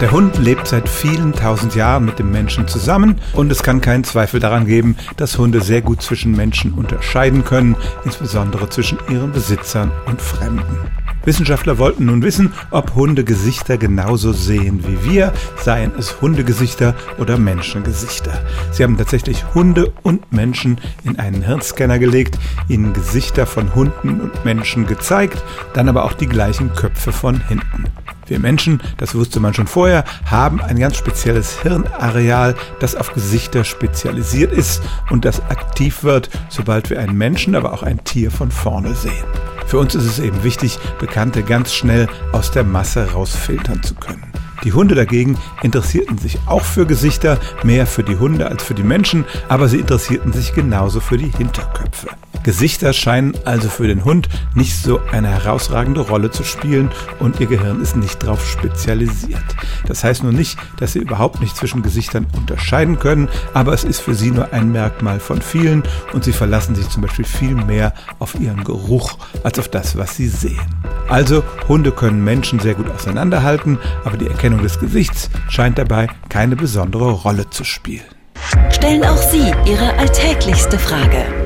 Der Hund lebt seit vielen tausend Jahren mit dem Menschen zusammen und es kann keinen Zweifel daran geben, dass Hunde sehr gut zwischen Menschen unterscheiden können, insbesondere zwischen ihren Besitzern und Fremden. Wissenschaftler wollten nun wissen, ob Hunde Gesichter genauso sehen wie wir, seien es Hundegesichter oder Menschengesichter. Sie haben tatsächlich Hunde und Menschen in einen Hirnscanner gelegt, ihnen Gesichter von Hunden und Menschen gezeigt, dann aber auch die gleichen Köpfe von hinten. Wir Menschen, das wusste man schon vorher, haben ein ganz spezielles Hirnareal, das auf Gesichter spezialisiert ist und das aktiv wird, sobald wir einen Menschen, aber auch ein Tier von vorne sehen. Für uns ist es eben wichtig, Bekannte ganz schnell aus der Masse rausfiltern zu können. Die Hunde dagegen interessierten sich auch für Gesichter, mehr für die Hunde als für die Menschen, aber sie interessierten sich genauso für die Hinterköpfe. Gesichter scheinen also für den Hund nicht so eine herausragende Rolle zu spielen und ihr Gehirn ist nicht darauf spezialisiert. Das heißt nur nicht, dass sie überhaupt nicht zwischen Gesichtern unterscheiden können, aber es ist für sie nur ein Merkmal von vielen und sie verlassen sich zum Beispiel viel mehr auf ihren Geruch als auf das, was sie sehen. Also Hunde können Menschen sehr gut auseinanderhalten, aber die Erkennung des Gesichts scheint dabei keine besondere Rolle zu spielen. Stellen auch Sie Ihre alltäglichste Frage